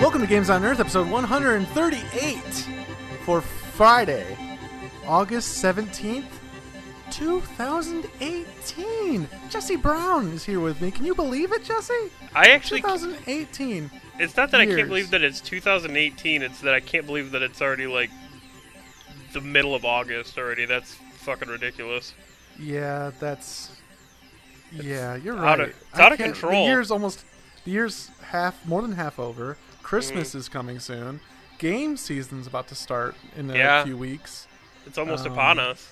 Welcome to Games on Earth, episode 138 for Friday, August 17th, 2018. Jesse Brown is here with me. Can you believe it, Jesse? I actually, 2018. it's not that I years. can't believe that it's 2018. It's that I can't believe that it's already like the middle of August already. That's fucking ridiculous. Yeah, that's. Yeah, you're out right. of- it's I out of control. The year's almost. The year's half, more than half over. Christmas is coming soon. Game season's about to start in a Yeah. few weeks. It's almost Um, upon us.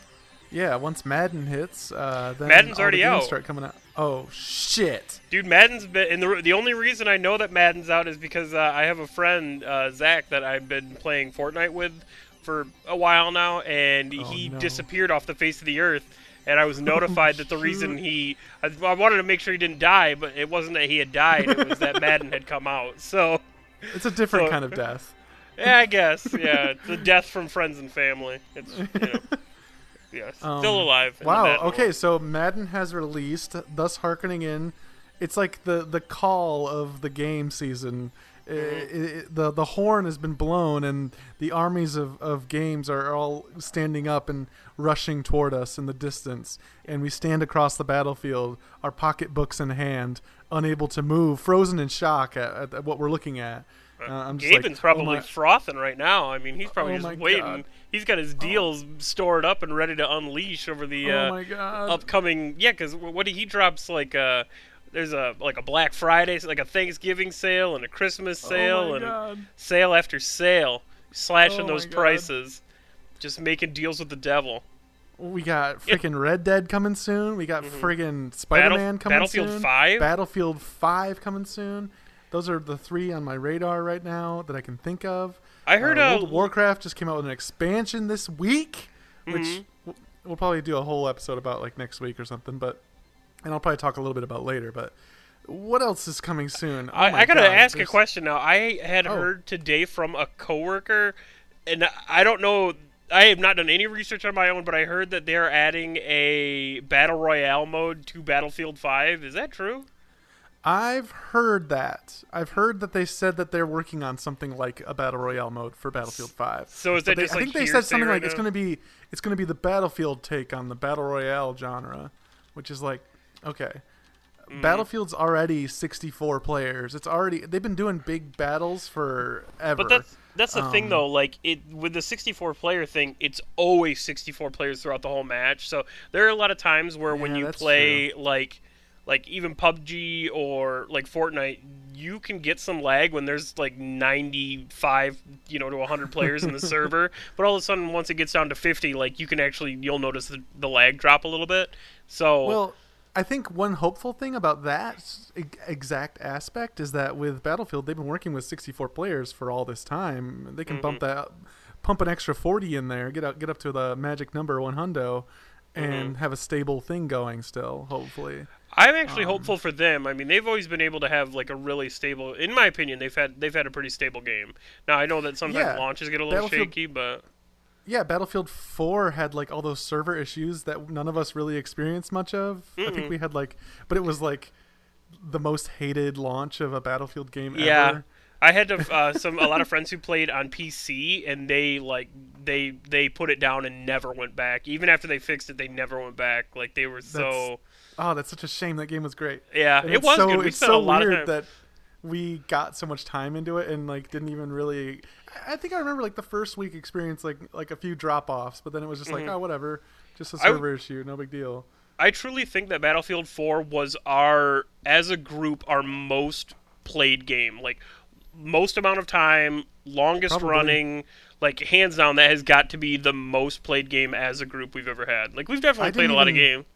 Yeah, once Madden hits, uh, then Madden's already out. start coming out. Oh shit! Dude, Madden's been, and the the only reason I know that Madden's out is because uh, I have a friend uh, Zach that I've been playing Fortnite with for a while now, and Oh, he no. disappeared off the face of the earth. And I was notified that the reason he, I, I wanted to make sure he didn't die, but it wasn't that he had died; it was that Madden had come out. So, It's a different So- kind of death. yeah, I guess, yeah, the death from friends and family. It's, you know, yeah, Um, still alive. Wow. Okay, world. so Madden has released, thus harkening in. It's like the the call of the game season. I- Mm-hmm. The the horn has been blown, and the armies of, of games are all standing up and rushing toward us in the distance. And we stand across the battlefield, our pocketbooks in hand, unable to move, frozen in shock at, at, at what we're looking at. Uh, I'm just like, Gaben's oh probably my- frothing right now. I mean, he's probably Oh just waiting. God. He's got his deals stored up and ready to unleash over the oh uh, upcoming. Yeah, because what he he drops like uh there's a like a Black Friday, like a Thanksgiving sale and a Christmas sale oh and god! sale after sale, slashing Oh those God. prices, just making deals with the devil. We got freaking Red Dead coming soon. We got friggin' Spider Man coming Mm-hmm. Battlefield soon. 5? Battlefield 5 coming soon. Those are the three on my radar right now that I can think of. I heard uh, World of Warcraft just came out with an expansion this week, which Mhm. w- we'll probably do a whole episode about like next week or something. But and I'll probably talk a little bit about later. But what else is coming soon? Oh I, I gotta God, ask a question now. I had Oh. heard today from a coworker, and I don't know. I have not done any research on my own, but I heard that they're adding a battle royale mode to Battlefield Five. Is that true? I've heard that. I've heard that they said that they're working on something like a battle royale mode for Battlefield 5. So is that they, just I like think they said something right like it's going to be it's going to be the Battlefield take on the battle royale genre, which is like okay. Mm. Battlefield's already 64 players. It's already they've been doing big battles forever. But that's that's the Um, thing though. Like it with the 64 player thing, it's always 64 players throughout the whole match. So there are a lot of times where when you play like like even PUBG or like Fortnite, you can get some lag when there's like 95, you know, to 100 players in the server. But all of a sudden, once it gets down to 50, like you can actually you'll notice the, the lag drop a little bit. So Well, I think one hopeful thing about that e- exact aspect is that with Battlefield, they've been working with 64 players for all this time. They can bump that, pump an extra 40 in there, get up, get up to the magic number 100, and have a stable thing going still. Hopefully, I'm actually Um, hopeful for them. I mean, they've always been able to have like a really stable. In my opinion, they've had they've had a pretty stable game. Now I know that sometimes Yeah, launches get a little shaky, but yeah. Battlefield 4 had like all those server issues that none of us really experienced much of. I think we had like, but it was like the most hated launch of a Battlefield game yeah. ever. I had to, uh, some a lot of friends who played on PC, and they like they they put it down and never went back. Even after they fixed it, they never went back. Like they were so Oh, that's such a shame. That game was great. yeah. And It was so, good. We it's spent so a lot weird that we got so much time into it and like didn't even really. I think I remember like the first week experience like like a few drop offs, but then it was just like oh whatever, just a Mm-hmm. Server issue, no big deal. I truly think that Battlefield 4 was our, as a group, our most played game. Like, most amount of time, longest Probably. running, like, hands down, that has got to be the most played game as a group we've ever had. Like, we've definitely played a lot of games.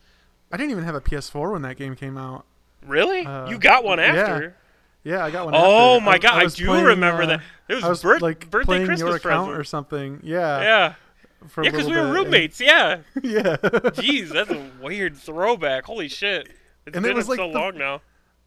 I didn't even have a PS4 when that game came out. Really? Uh, you got one yeah. after? Yeah, I got one. Oh after. my god, I, was do playing, remember uh, that. It was, I was birth- like birthday Christmas your account present. or something. Yeah, yeah. Yeah, because we were roommates, yeah. yeah, Jeez, that's a weird throwback. Holy shit. It's And it been was like so the- long now.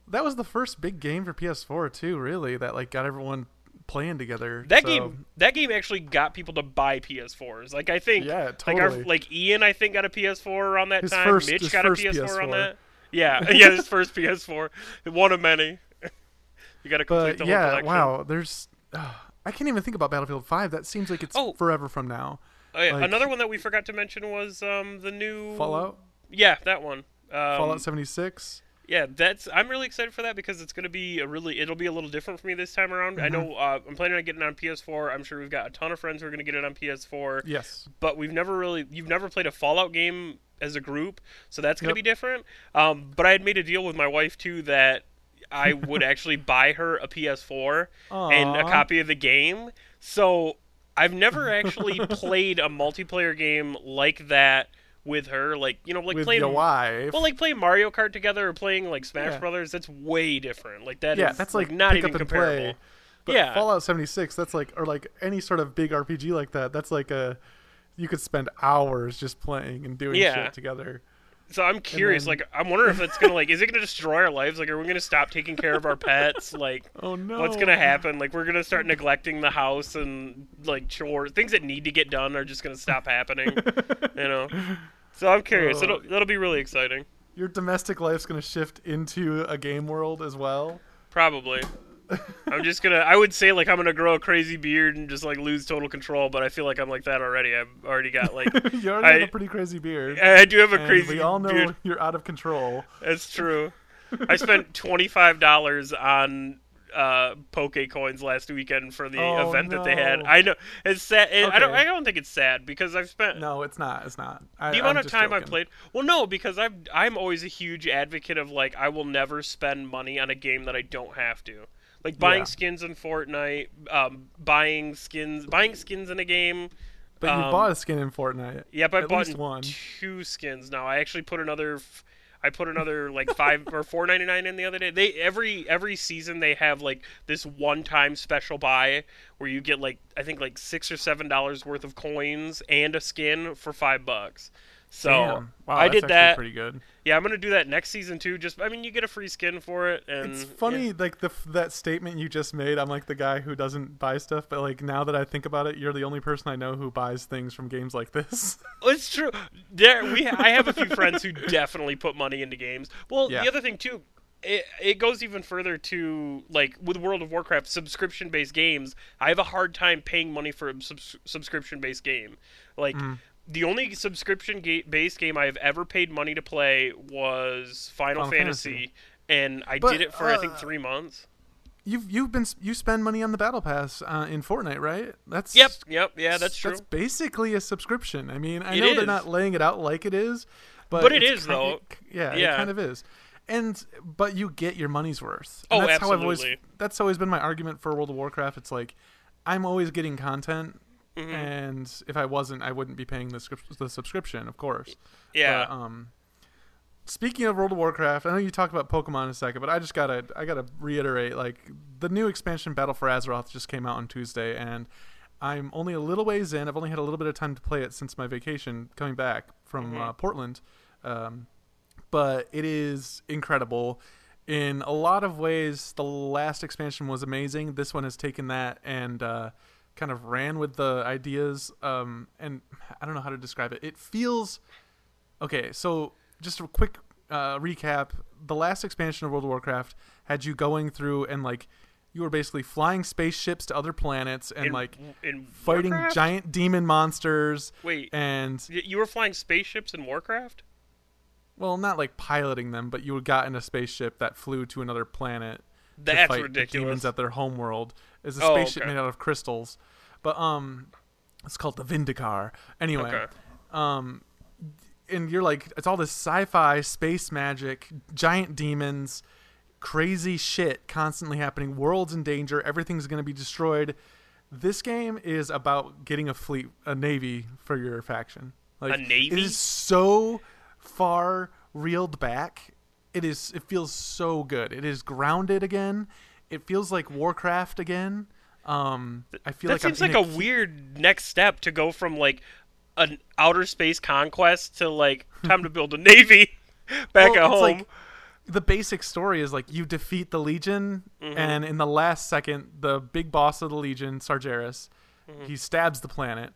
that was the first big game for PS4 too. Really, that like got everyone playing together. That so- game, that game actually got people to buy PS4s. Like I think, Yeah, like our, totally. like Ian, I think got a PS4 around that His time. first- Mitch his got a first PS4, on PS4. that. Yeah, yeah, his first PS4, one of many. You got to complete but the whole yeah, collection. wow. There's I can't even think about Battlefield 5. That seems like it's Oh. forever from now. Oh, yeah, Like- Another one that we forgot to mention was um, the new Fallout, Yeah, that one. Um, Fallout 76. Yeah, that's. I'm really excited for that because it's going to be a really. It'll be a little different for me this time around. I Mm-hmm. know uh, I'm planning on getting it on PS4. I'm sure we've got a ton of friends who are going to get it on PS4. Yes. But we've never really. You've never played a Fallout game as a group, so that's going to Yep. be different. Um, but I had made a deal with my wife too that I would actually buy her a PS4 and a copy of the game. So I've never actually played a multiplayer game like that with her. Like you know, like with playing your wife. well, like playing Mario Kart together or playing like Smash Yeah. Brothers, that's way different. Like that is yeah, that's like, not pick even comparable. play. But Yeah. Fallout 76, that's like, or like any sort of big RPG like that. That's like a, you could spend hours just playing and doing Yeah. shit together. So I'm curious. then- Like I'm wondering if it's gonna like, is it gonna destroy our lives? Like, are we gonna stop taking care of our pets? Like, Oh no. what's gonna happen? Like, we're gonna start neglecting the house and like chores, things that need to get done are just gonna stop happening. you know. So I'm curious. Oh. It'll that'll be really exciting. Your domestic life's gonna shift into a game world as well. Probably. I'm just gonna. I would say like I'm gonna grow a crazy beard and just like lose total control, but I feel like I'm like that already. I've already got like. you already I- have a pretty crazy beard. I do have a crazy we all know beard. you're out of control. That's true. I spent twenty five dollars on uh poke coins last weekend for the Oh, event that they had. I know it's sad. it- I don't. I don't think it's sad because I've spent No, it's not. It's not. I, the I'm amount of just time I've played. Well, no, because I've I'm always a huge advocate of like I will never spend money on a game that I don't have to. Like buying Yeah. skins in Fortnite, um, buying skins, buying skins in a game. But you um, bought a skin in Fortnite. Yep, I At bought one. two skins now. I actually put another. I put another like five or four ninety nine in the other day. They every every season they have like this one time special buy where you get like I think like six or seven dollars worth of coins and a skin for five bucks. So Damn. Wow, I did that. Pretty good. Yeah, I'm gonna do that next season too. Just I mean, you get a free skin for it, and It's funny, like the that statement you just made. I'm like the guy who doesn't buy stuff, but like now that I think about it, you're the only person I know who buys things from games like this. It's true. There, we I have a few friends who definitely put money into games. Well, Yeah. the other thing too, it, it goes even further to like with World of Warcraft subscription based games. I have a hard time paying money for a subs- subscription based game. Like Mm. The only subscription ga- based game I have ever paid money to play was Final, Final Fantasy. Fantasy. And I But, did it for I think uh, three months. you've you've been you spend money on the battle pass uh, in Fortnite, right? That's Yep, yep, yeah, that's true. That's basically a subscription. I mean, I It know is. they're not laying it out like it is, but But it's is, though. Yeah, Yeah. it kind of is. And but you get your money's worth. Oh, And that's how I've always absolutely. that's always been my argument for World of Warcraft. It's like I'm always getting content Mhm. and if I wasn't, I wouldn't be paying the the subscription, of course. yeah. But, um, speaking of World of Warcraft, I know you talked about Pokemon in a second, but I just gotta I gotta reiterate like the new expansion Battle for Azeroth just came out on Tuesday, and I'm only a little ways in. I've only had a little bit of time to play it since my vacation coming back from Mhm. uh, Portland, um, but it is incredible. In a lot of ways, the last expansion was amazing. This one has taken that and uh, kind of ran with the ideas. Um, and I don't know how to describe it. It feels okay. So just a quick uh, recap: the last expansion of World of Warcraft had you going through and like you were basically flying spaceships to other planets and in, like in fighting Warcraft? giant demon monsters Wait, and you were flying spaceships in Warcraft? well, not like piloting them, but you got in a spaceship that flew to another planet to That's fight the ridiculous. demons at their home Is a Oh, spaceship okay. made out of crystals, but um, it's called the Vindicar. Anyway, Okay. um, and you're like, it's all this sci-fi, space magic, giant demons, crazy shit constantly happening. Worlds in danger. Everything's gonna be destroyed. This game is about getting a fleet, a navy for your faction. Like A navy? It is so far reeled back. It is. It feels so good. It is grounded again. It feels like Warcraft again. Um, I feel that like seems I'm like in a weird next step to go from like an outer space conquest to like time to build a navy back Well, at it's home. like- the basic story is like you defeat the Legion, Mm-hmm. and in the last second, the big boss of the Legion, Sargeras, Mm-hmm. he stabs the planet,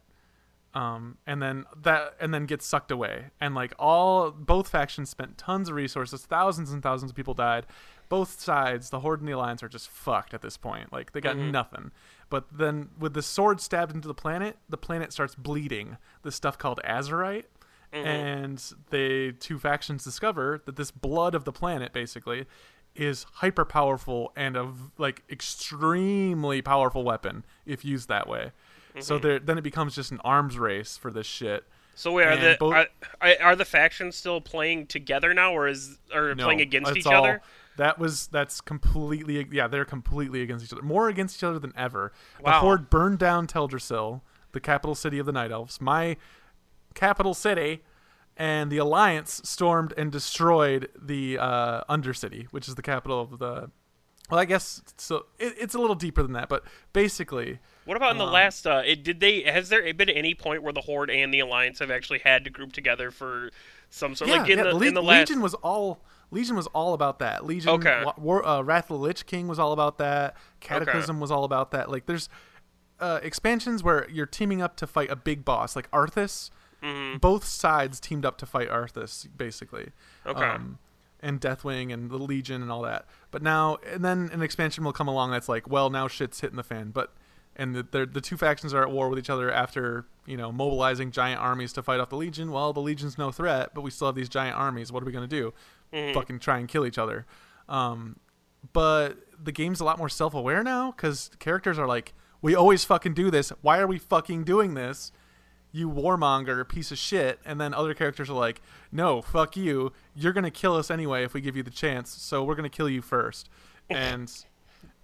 um, and then that and then gets sucked away and like all both factions spent tons of resources thousands and thousands of people died both sides the horde and the alliance are just fucked at this point like they got Mhm. nothing but then with the sword stabbed into the planet the planet starts bleeding this stuff called Azerite Mhm. and the two factions discover that this blood of the planet basically is hyper powerful and a like extremely powerful weapon if used that way so Mm-hmm. there then it becomes just an arms race for this shit So wait, are and the both- are, are, are the factions still playing together now, or is or No, playing against each all- other? That was that's completely yeah they're completely against each other more against each other than ever. The horde burned down Teldrassil, the capital city of the Night Elves, my capital city, and the Alliance stormed and destroyed the uh, Undercity, which is the capital of the. Well, I guess so. It, it's a little deeper than that, but basically, What about in the Um, last? Uh, it, did they? Has there been any point where the Horde and the Alliance have actually had to group together for some sort? yeah, like in yeah, the Le- in the last. Legion was all Legion was all about that. Legion, Okay. Wa- War, uh, Wrath of the Lich King was all about that. Cataclysm was all about that. Like there's uh, expansions where you're teaming up to fight a big boss, like Arthas. Mhm. Both sides teamed up to fight Arthas, basically. Okay. Um, and Deathwing and the Legion and all that. But now, and then an expansion will come along that's like, well, now shit's hitting the fan. But and the the, the two factions are at war with each other after you know mobilizing giant armies to fight off the Legion. Well, the Legion's no threat, but we still have these giant armies. What are we gonna do? Mhm. Fucking try and kill each other. Um, but the game's a lot more self-aware now because characters are like, we always fucking do this. Why are we fucking doing this? You warmonger piece of shit. And then other characters are like, no, fuck you. You're gonna kill us anyway if we give you the chance. So we're gonna kill you first. And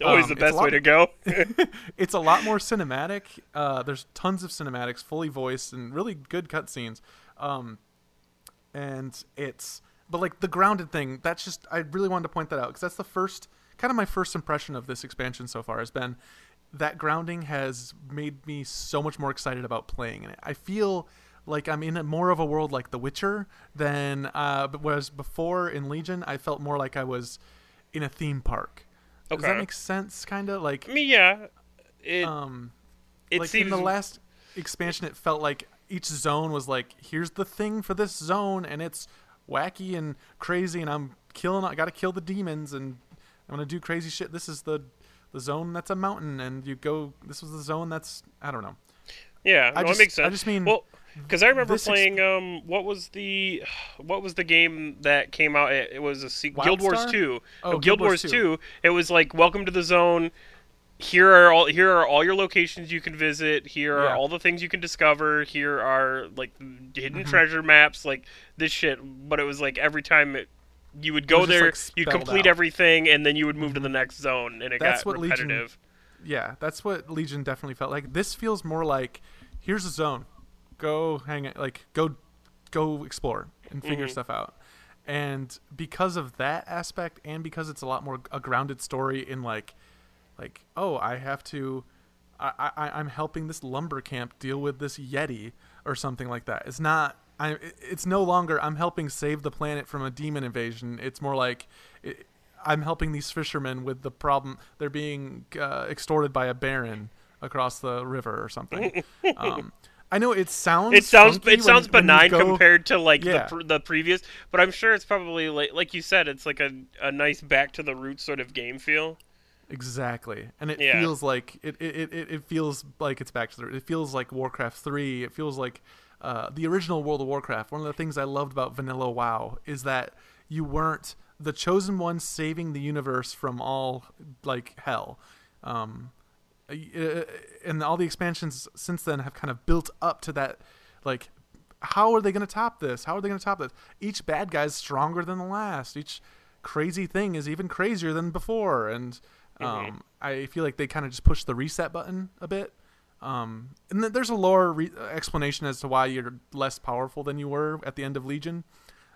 Always um, the best lot- way to go. it's a lot more cinematic. Uh, there's tons of cinematics, fully voiced, and really good cutscenes. Um, and it's but like the grounded thing. That's just I really wanted to point that out because that's the first kind of my first impression of this expansion so far has been that grounding has made me so much more excited about playing in it. I feel like I'm in a, more of a world like The Witcher than uh, whereas before in Legion I felt more like I was in a theme park. Does that Okay. make sense? Kind of like I mean, yeah, it um it like seems in the last expansion it felt like each zone was like here's the thing for this zone and it's wacky and crazy and i'm killing i gotta kill the demons and i'm gonna do crazy shit this is the the zone that's a mountain and you go this was the zone that's i don't know yeah, I no, just- makes I just mean, well, because I remember playing um, what was the what was the game that came out? It, it was a se- Guild Wars Two. Oh, No, Guild Guild Wars Wars 2. Two. It was like welcome to the zone. Here are all here are all your locations you can visit. Here are Yeah. all the things you can discover. Here are like hidden Mhm. treasure maps, like this shit. But it was like every time it, you would go was just, there, like, you'd complete out. everything, and then you would move to the next zone, and it That's got what Legion- repetitive. yeah that's what legion definitely felt like this feels more like here's a zone go hang it like go go explore and figure Mhm. stuff out and because of that aspect and because it's a lot more a grounded story in like like oh i have to i, I i'm helping this lumber camp deal with this yeti or something like that it's not I, it- it's no longer i'm helping save the planet from a demon invasion it's more like it, i'm helping these fishermen with the problem they're being uh, extorted by a baron across the river or something um, i know it sounds It sounds it sounds when- when benign go- compared to like Yeah. the pr- the previous, but I'm sure it's probably like like you said, it's like a a nice back to the roots sort of game feel. Exactly, and it Yeah. feels like it, it, it, it feels like it's back to the. It feels like Warcraft three. It feels like uh, the original World of Warcraft. One of the things I loved about Vanilla WoW is that you weren't the chosen one saving the universe from all like hell. Um, uh, and all the expansions since then have kind of built up to that. Like, how are they going to top this? How are they going to top this? Each bad guy's stronger than the last. Each crazy thing is even crazier than before, and um, I feel like they kind of just push the reset button a bit. Um, and then there's a lore re- explanation as to why you're less powerful than you were at the end of Legion.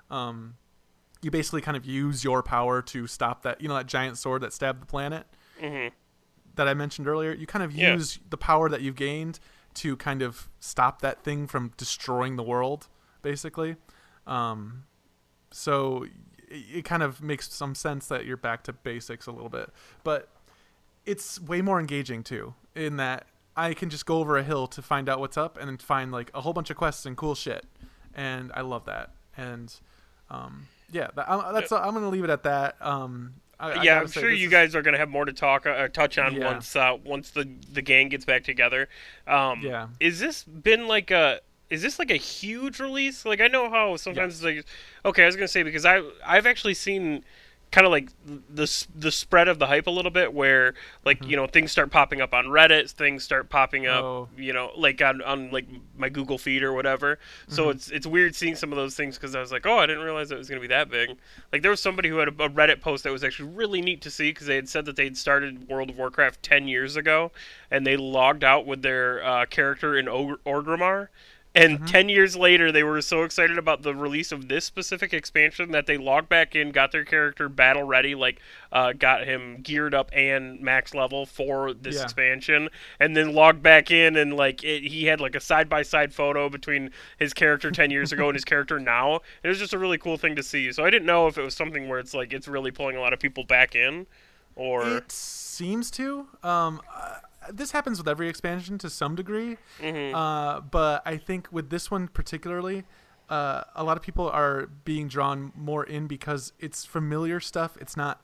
Um, you basically kind of use your power to stop that, you know, that giant sword that stabbed the planet hmm that I mentioned earlier. You kind of Yeah. use the power that you've gained to kind of stop that thing from destroying the world, basically. Um, so it, kind of makes some sense that you're back to basics a little bit, but it's way more engaging too. In that I can just go over a hill to find out what's up and then find like a whole bunch of quests and cool shit, and I love that. And um, yeah, that, I, that's I'm gonna leave it at that. Um, I, I yeah, gotta I'm sure you is- guys are gonna have more to talk uh, touch on Yeah. once uh, once the the gang gets back together. Um, Yeah. Is this been like a is this like a huge release? Like I know how sometimes it's like okay, I was gonna say because I I've actually seen kind of like the the spread of the hype a little bit where like you know things start popping up on Reddit, things start popping up, Oh. you know, like on on like my Google feed or whatever. So it's it's weird seeing some of those things because I was like, oh, I didn't realize it was gonna be that big. Like there was somebody who had a, a Reddit post that was actually really neat to see because they had said that they'd started World of Warcraft ten years ago and they logged out with their uh, character in Og- Orgrimmar. And 10 years later, they were so excited about the release of this specific expansion that they logged back in, got their character battle ready, like, uh, got him geared up and max level for this Yeah. expansion, and then logged back in, and, like, it, he had, like, a side by side photo between his character 10 years ago and his character now. And It was just a really cool thing to see. So I didn't know if it was something where it's, like, it's really pulling a lot of people back in, or. It seems to. Um, uh, this happens with every expansion to some degree, Mhm. uh, but I think with this one particularly, uh, a lot of people are being drawn more in because it's familiar stuff. It's not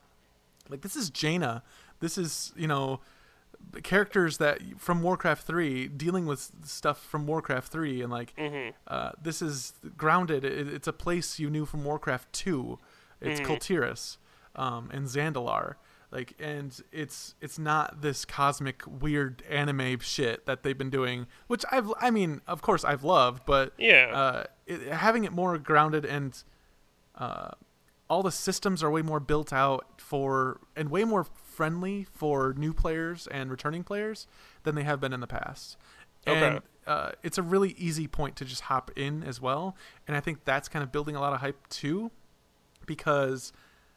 like this is Jaina. This is you know characters that from Warcraft three dealing with stuff from Warcraft three and like Mhm. uh, this is grounded. It, it's a place you knew from Warcraft two. It's Mhm. Kul Tiras um, and Zandalar. Like, and it's it's not this cosmic weird anime shit that they've been doing, which I've I mean, of course I've loved, but Yeah. uh, it, having it more grounded and uh, all the systems are way more built out for and way more friendly for new players and returning players than they have been in the past. Okay. And uh, it's a really easy point to just hop in as well, and I think that's kind of building a lot of hype too, because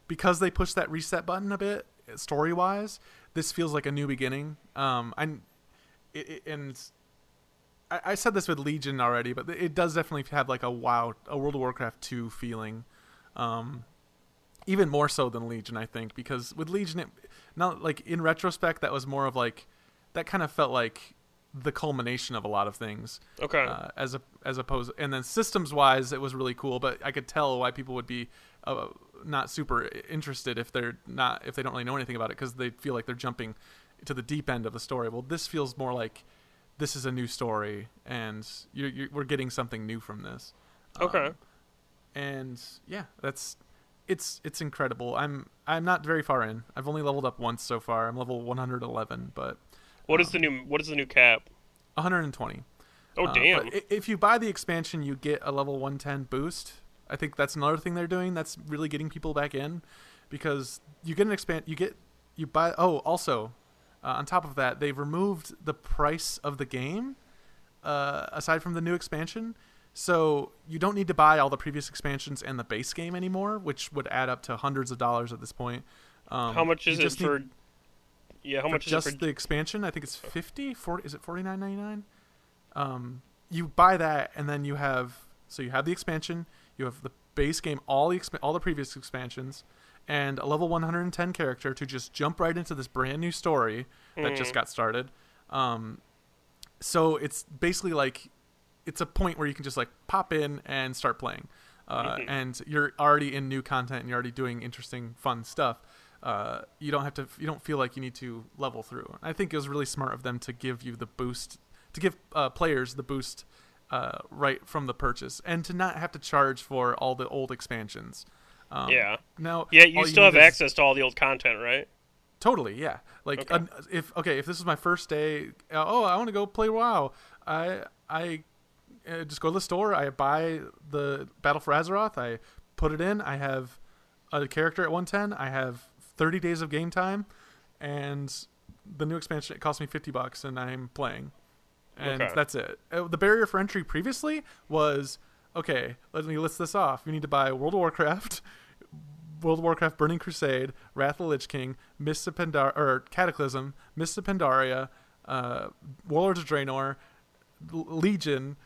because they pushed that reset button a bit story wise. This feels like a new beginning. Um, I'm, it, it, and I, I said this with Legion already, but it does definitely have like a WoW, a World of Warcraft two feeling, um, even more so than Legion, I think, because with Legion, it, not like in retrospect, that was more of like that kind of felt like the culmination of a lot of things, okay. uh, as a as opposed, and then systems wise, it was really cool, but I could tell why people would be. Uh, not super interested if they're not if they don't really know anything about it because they feel like they're jumping to the deep end of the story. Well, this feels more like this is a new story, and you're, you're, we're getting something new from this. Okay. Um, and yeah, that's it's it's incredible. I'm I'm not very far in. I've only leveled up once so far. I'm level 111, but what is um, the new What is the new cap? 120. Oh Uh, damn. If you buy the expansion, you get a level 110 boost. I think that's another thing they're doing that's really getting people back in because you get an expand you get you buy oh also uh, on top of that they've removed the price of the game uh, aside from the new expansion so you don't need to buy all the previous expansions and the base game anymore which would add up to hundreds of dollars at this point um, how much is it need- for? Yeah, how much is just it for? Just the expansion i think it's 50 40 is it 49.99 um you buy that and then you have so you have the expansion you have the base game all the exp- all the previous expansions and a level 110 character to just jump right into this brand new story that just Mhm. got started um so it's basically like it's a point where you can just like pop in and start playing uh, Mhm. and you're already in new content and you're already doing interesting fun stuff uh, you don't have to you don't feel like you need to level through i think it was really smart of them to give you the boost to give uh, players the boost uh, right from the purchase and to not have to charge for all the old expansions um, yeah. now Yeah, you still have is- access to all the old content, right? Totally, yeah. Like, Okay. if okay, if this is my first day, uh, oh, I want to go play WoW. I I uh, just go to the store. I buy the Battle for Azeroth. I put it in. I have a character at 110. I have 30 days of game time, and the new expansion it cost me 50 bucks, and I'm playing, and Okay. that's it. Uh, the barrier for entry previously was okay. Let me list this off. You need to buy World of Warcraft. World of Warcraft Burning Crusade, Wrath of the Lich King, Mists of Pandar- or Cataclysm, Mists of Pandaria, uh, Warlords of Draenor, Legion,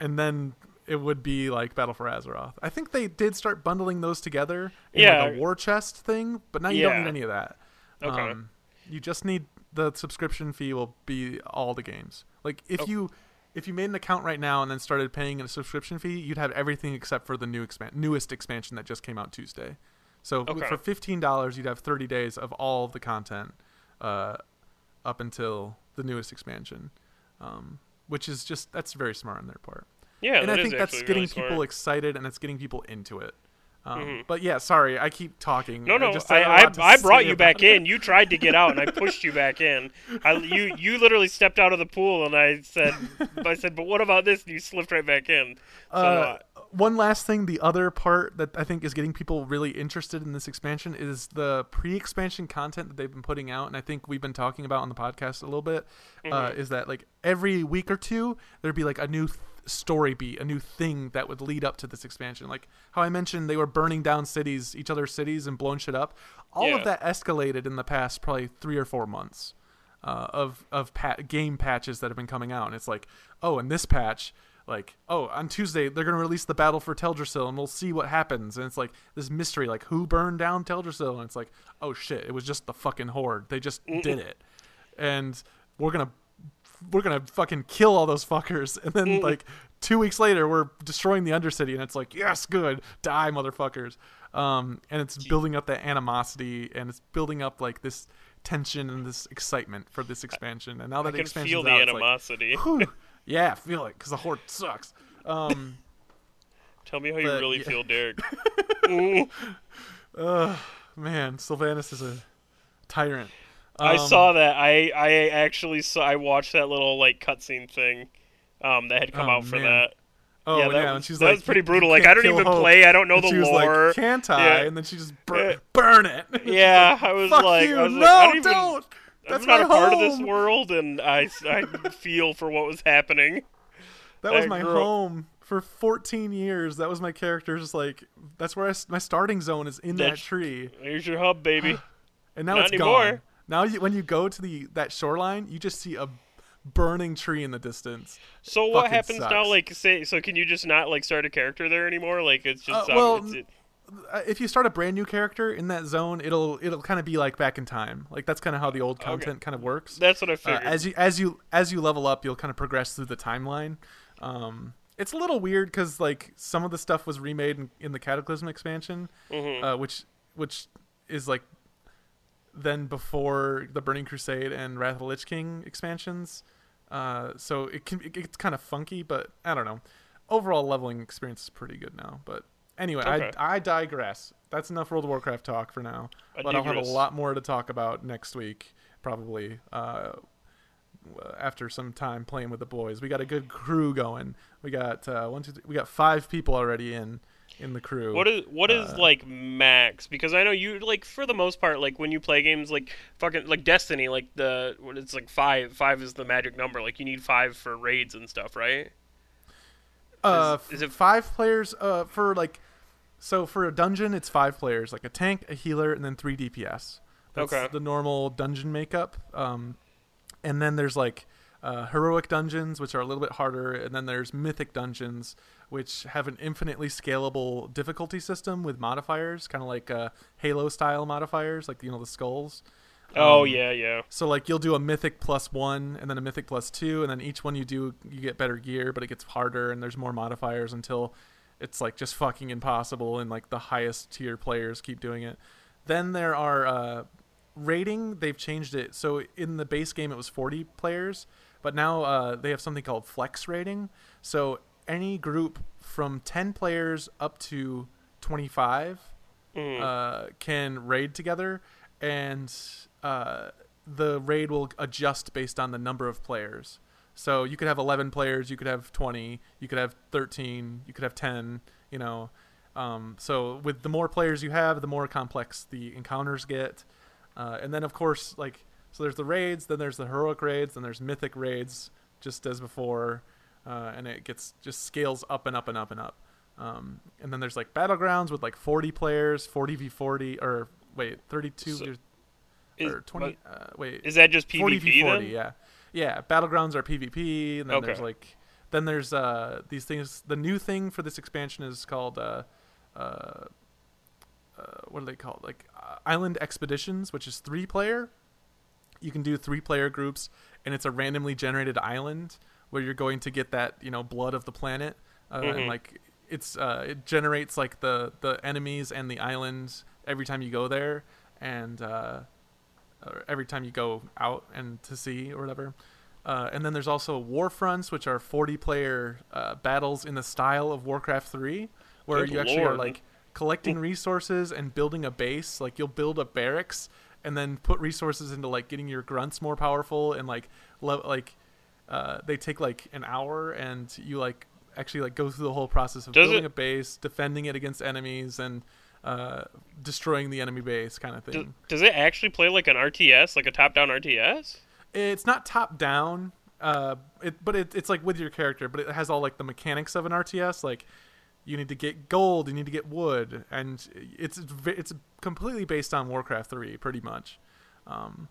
and then it would be like Battle for Azeroth. I think they did start bundling those together in like a war chest thing, but now you don't need any of that. Okay. Um, you just need the subscription fee will be all the games. Like if Oh. you if you made an account right now and then started paying a subscription fee, you'd have everything except for the new expan- newest expansion that just came out Tuesday. So Okay. for fifteen dollars, you'd have thirty days of all of the content uh, up until the newest expansion, um, which is just that's very smart on their part. Yeah, and I think that's getting really people excited and it's getting people into it. Um, Mhm. But yeah, sorry, I keep talking. No, no, just I, have a I, I brought you back it. in. You tried to get out, and I pushed you back in. I, you, you literally stepped out of the pool, and I said, I said, but what about this? And you slipped right back in. So, uh, one last thing, the other part that I think is getting people really interested in this expansion is the pre-expansion content that they've been putting out, and I think we've been talking about on the podcast a little bit. Uh, Mhm. is that like every week or two there'd be like a new th- story beat, a new thing that would lead up to this expansion. Like how I mentioned, they were burning down cities, each other's cities, and blowing shit up. All Yeah. of that escalated in the past probably three or four months. Uh, of of game patches that have been coming out, and it's like, oh, in this patch, like, oh, on Tuesday they're gonna release the battle for Teldrassil, and we'll see what happens. And it's like this mystery, like who burned down Teldrassil, and it's like, oh shit, it was just the fucking horde. They just did it, and we're gonna we're gonna fucking kill all those fuckers. And then like two weeks later, we're destroying the Undercity, and it's like, yes, good, die, motherfuckers. Um, and it's building up that animosity, and it's building up like this tension and this excitement for this expansion. And now I that the can expansion's feel the out, like, animosity. Whew. Yeah, feel it because the horde sucks. Um, Tell me how you really yeah. feel, Derek. Uh, man, Sylvanas is a tyrant. I Um, saw that. I, I actually saw. I watched that little like cutscene thing, um, that had come Oh, out for man. that. Oh yeah, yeah, that and was- she's that like, was pretty brutal. Like, I don't even Hope." play, I don't know And the she was lore. like, "Can't I?" Yeah. And then she just bur- Yeah. burn it. Yeah, I was Fuck like, you! I was like, no, I don't even, don't. That's I'm not a part of this world, and I, I feel for what was happening. That was that my home for 14 years. That was my character. Just like that's where I my starting zone is in that tree, Here's your hub, baby. and now not it's anymore. gone. Now you, when you go to the that shoreline, you just see a burning tree in the distance. So what fucking happens now? sucks. Like, say, so can you just not like start a character there anymore? Like, it's just Uh, well, it's, it, if you start a brand new character in that zone, it'll it'll kind of be like back in time. Like that's kind of how the old Okay. content kind of works. that's what I uh, figured. as you as you as you level up, you'll kind of progress through the timeline. Um, it's a little weird because like some of the stuff was remade in, in the Cataclysm expansion, Mhm. uh, which which is like then before the Burning Crusade and Wrath of the Lich King expansions. Uh, so it can it, it's kind of funky, but I don't know. Overall leveling experience is pretty good now. But anyway, Okay. I I digress. That's enough World of Warcraft talk for now. But I'll have a lot more to talk about next week, probably. Uh, after some time playing with the boys, we got a good crew going. We got uh, one, two, three, we got five people already in in the crew. What is what is uh, like max? Because I know you like for the most part, like when you play games like fucking like Destiny, like the it's like five. Five is the magic number. Like you need five for raids and stuff, right? Uh, Is- is it- five players? Uh, for like, so for a dungeon, it's five players, like a tank, a healer, and then three DPS. That's Okay. the normal dungeon makeup. Um, and then there's like uh, heroic dungeons, which are a little bit harder, and then there's mythic dungeons, which have an infinitely scalable difficulty system with modifiers, kind of like uh, Halo style modifiers, like you know the skulls. Oh Um, yeah, yeah. So like you'll do a mythic plus one and then a mythic plus two, and then each one you do you get better gear, but it gets harder and there's more modifiers until it's like just fucking impossible and like the highest tier players keep doing it. Then there are uh rating, they've changed it. So in the base game it was 40 players, but now uh they have something called flex raiding. So any group from 10 players up to 25 Mhm. uh, can raid together, and uh, the raid will adjust based on the number of players. So you could have 11 players, you could have 20, you could have 13, you could have 10. You know, um, so with the more players you have, the more complex the encounters get. Uh, and then of course, like so, there's the raids, then there's the heroic raids, then there's mythic raids, just as before, uh, and it gets just scales up and up and up and up. Um, and then there's like battlegrounds with like 40 players, 40 v 40, or wait, 32 So- Is, or 20. Uh, wait, is that just 40 PvP v 40, then? yeah, yeah. Battlegrounds are PvP, and then Okay. there's like, then there's uh these things. The new thing for this expansion is called uh, uh, uh what do they call it? Like uh, Island Expeditions, which is three player, you can do three player groups, and it's a randomly generated island where you're going to get that you know blood of the planet, uh, Mhm. and like it's uh, it generates like the the enemies and the islands every time you go there, and uh, every time you go out and to sea or whatever. Uh, and then there's also war fronts, which are 40 player uh, battles in the style of Warcraft 3, where Good you actually are like collecting resources and building a base. Like you'll build a barracks and then put resources into like getting your grunts more powerful and like le- like uh, they take like an hour and you like actually like go through the whole process of Does building it- a base, defending it against enemies, and uh, destroying the enemy base, kind of thing. Does, does it actually play like an RTS, like a top-down RTS? It's not top down, uh, it, but it, it's like with your character, but it has all like the mechanics of an RTS. Like you need to get gold, you need to get wood, and it's it's completely based on Warcraft three, pretty much. Um,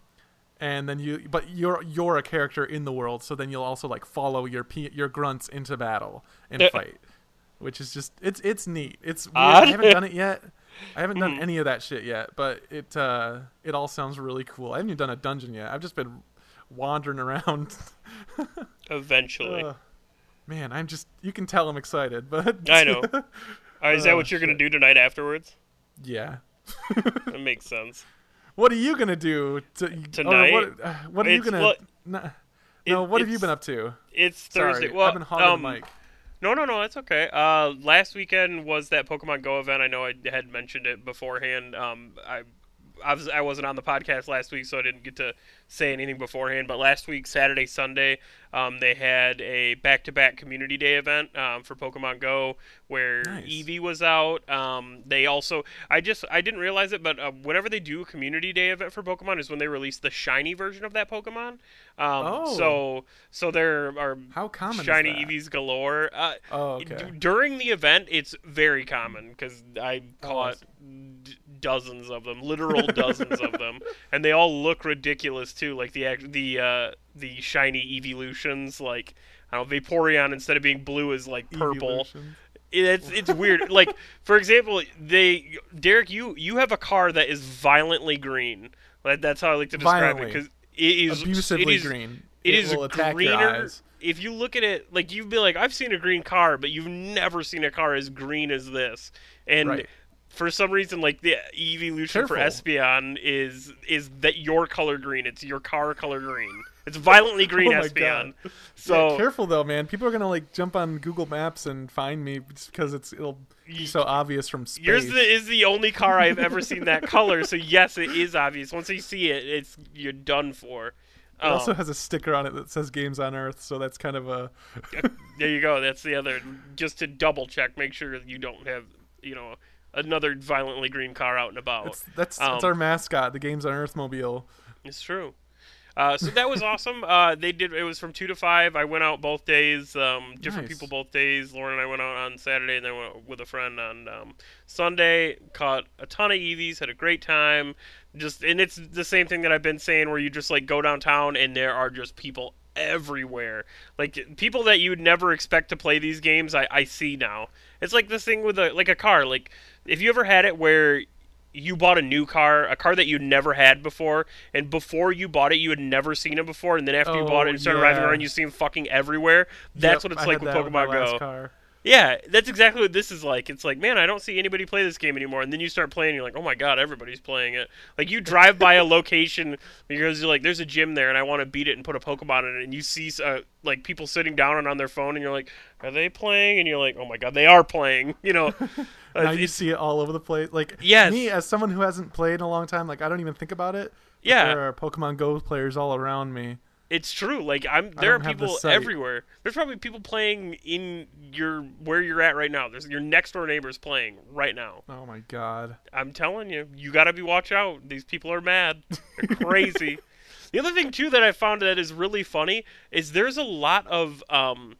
and then you, but you're you're a character in the world, so then you'll also like follow your your grunts into battle and fight, which is just it's it's neat. It's weird. I haven't done it yet. I haven't done Mhm. any of that shit yet, but it uh, it all sounds really cool. I haven't even done a dungeon yet. I've just been wandering around. Eventually. Ugh. man, I'm just you can tell I'm excited, but I know. Uh, is that oh, what you're gonna do tonight afterwards? yeah. That makes sense. What are you gonna do to, Tonight? What, uh, what are you gonna? well, no, it- no, what have you been up to? It's Thursday. Sorry, well, I've been hogging um, the mic. No, no, no, it's okay. Uh, last weekend was that Pokemon Go event. I know I had mentioned it beforehand. Um, I, I was I wasn't on the podcast last week, so I didn't get to say anything beforehand. But last week, Saturday, Sunday, um, they had a back-to-back community day event um, for Pokemon Go where Nice. Eevee was out. Um, they also I just I didn't realize it, but uh, whenever they do a community day event for Pokemon is when they release the shiny version of that Pokemon. Um, Oh. So so there are How common shiny? Eevees galore. Uh, Oh, okay. D- during the event, it's very common because I Oh, I caught see. Dozens of them, literal dozens of them, and they all look ridiculous too. Like the the uh, the shiny evolutions, like I don't know, Vaporeon instead of being blue is like purple. Evolution. It's it's weird. like for example, they Derek, you you have a car that is violently green. Like, that's how I like to describe Violently. it because it is Abusively it is, green. It is will attack greener. If you look at it, like you'd be like, I've seen a green car, but you've never seen a car as green as this. And Right. For some reason, like the evolution for. Espeon is is that your color green. It's your car color green. It's violently green Oh Espeon. God. So yeah, careful though, man. People are gonna like jump on Google Maps and find me just because it's it'll be so obvious from space. Yours is the only car I've ever seen that color, so yes, it is obvious. Once you see it, it's you're done for. it also Um, has a sticker on it that says "Games on Earth," so that's kind of a there you go. That's the other. Just to double check, make sure you don't have, you know, another violently green car out and about. it's, that's Um, that's our mascot, the Games on Earth mobile. It's true. Uh, so that was awesome. Uh, they did. It was from two to five. I went out both days. Um, different Nice. people both days. Lauren and I went out on Saturday, and then went with a friend on um, Sunday. Caught a ton of Eevees. Had a great time. Just and it's the same thing that I've been saying, where you just like go downtown and there are just people everywhere. Like people that you'd never expect to play these games. I, I see now. It's like this thing with a like a car. Like if you ever had it where you bought a new car, a car that you'd never had before, and before you bought it, you had never seen it before, and then after you bought it Oh, and started driving around, you see them fucking everywhere. That's Yep, what it's I like with Pokemon last Go. Yeah, that's exactly what this is like. It's like, man, I don't see anybody play this game anymore, and then you start playing, you're like, oh my god, everybody's playing it. Like you drive by a location because you're like, there's a gym there, and I want to beat it and put a Pokemon in it, and you see uh, like people sitting down and on their phone, and you're like, are they playing? And you're like, oh my god, they are playing. You know, Uh, now you see it all over the place. Like Yes. me, as someone who hasn't played in a long time, like I don't even think about it. Yeah. there are Pokemon Go players all around me. It's true. Like I'm, there are don't the people everywhere. There's probably people playing in your where you're at right now. There's your next door neighbors playing right now. Oh my god. I'm telling you, you gotta be watch out. These people are mad. They're crazy. the other thing too that I found that is really funny is there's a lot of um,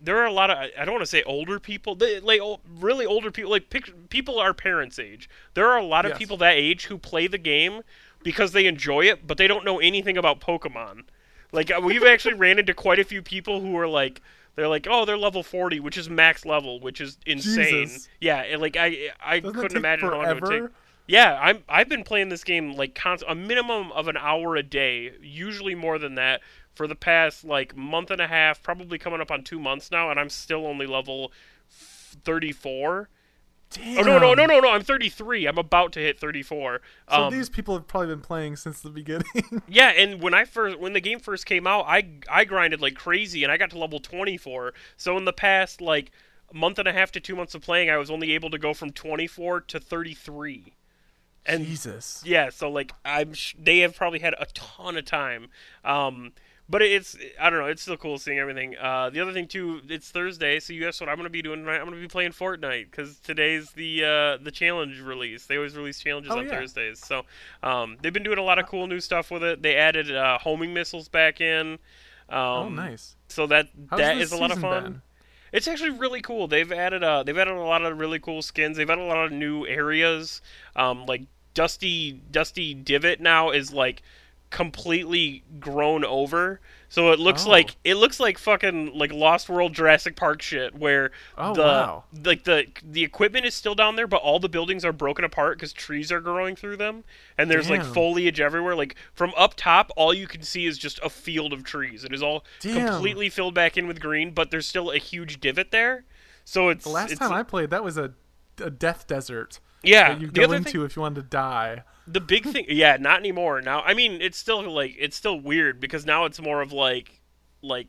there are a lot of I don't want to say older people, they, like really older people, like pic- people our parents' age. There are a lot of Yes. people that age who play the game because they enjoy it, but they don't know anything about Pokemon. Like uh, we've actually ran into quite a few people who are like they're like, oh, they're level forty, which is max level, which is insane. Jesus. Yeah, and, like I I Doesn't couldn't imagine how long it would take. forever? Yeah, I'm. I've been playing this game like const- a minimum of an hour a day, usually more than that, for the past like month and a half, probably coming up on two months now, and I'm still only level thirty-four. Damn. Oh no no no no no! I'm 33. I'm about to hit 34. So Um, these people have probably been playing since the beginning. yeah, and when I first when the game first came out, I I grinded like crazy, and I got to level 24. So in the past like month and a half to two months of playing, I was only able to go from 24 to 33. And Jesus. yeah, so like I'm sh- they have probably had a ton of time. Um, but it's I don't know, it's still cool seeing everything. Uh, the other thing too, it's Thursday, so you guess what I'm gonna be doing tonight? I'm gonna be playing Fortnite because today's the uh, the challenge release. They always release challenges Oh, on yeah. Thursdays, so um, they've been doing a lot of cool new stuff with it. They added uh, homing missiles back in. Um, oh, nice. So that How's that is a lot of fun. been? It's actually really cool. They've added uh they've added a lot of really cool skins. They've added a lot of new areas. Um, like Dusty Dusty Divot now is like completely grown over. So it looks Oh. like it looks like fucking like Lost World Jurassic Park shit where Oh, the wow. like the the equipment is still down there but all the buildings are broken apart cuz trees are growing through them and there's like foliage everywhere like from up top all you can see is just a field of trees. It is all Damn. completely filled back in with green but there's still a huge divot there. So it's The last it's, time I played, that was a, a death desert yeah, that you go into thing if you wanted to die. The big thing yeah not anymore. Now i mean it's still like it's still weird because now it's more of like like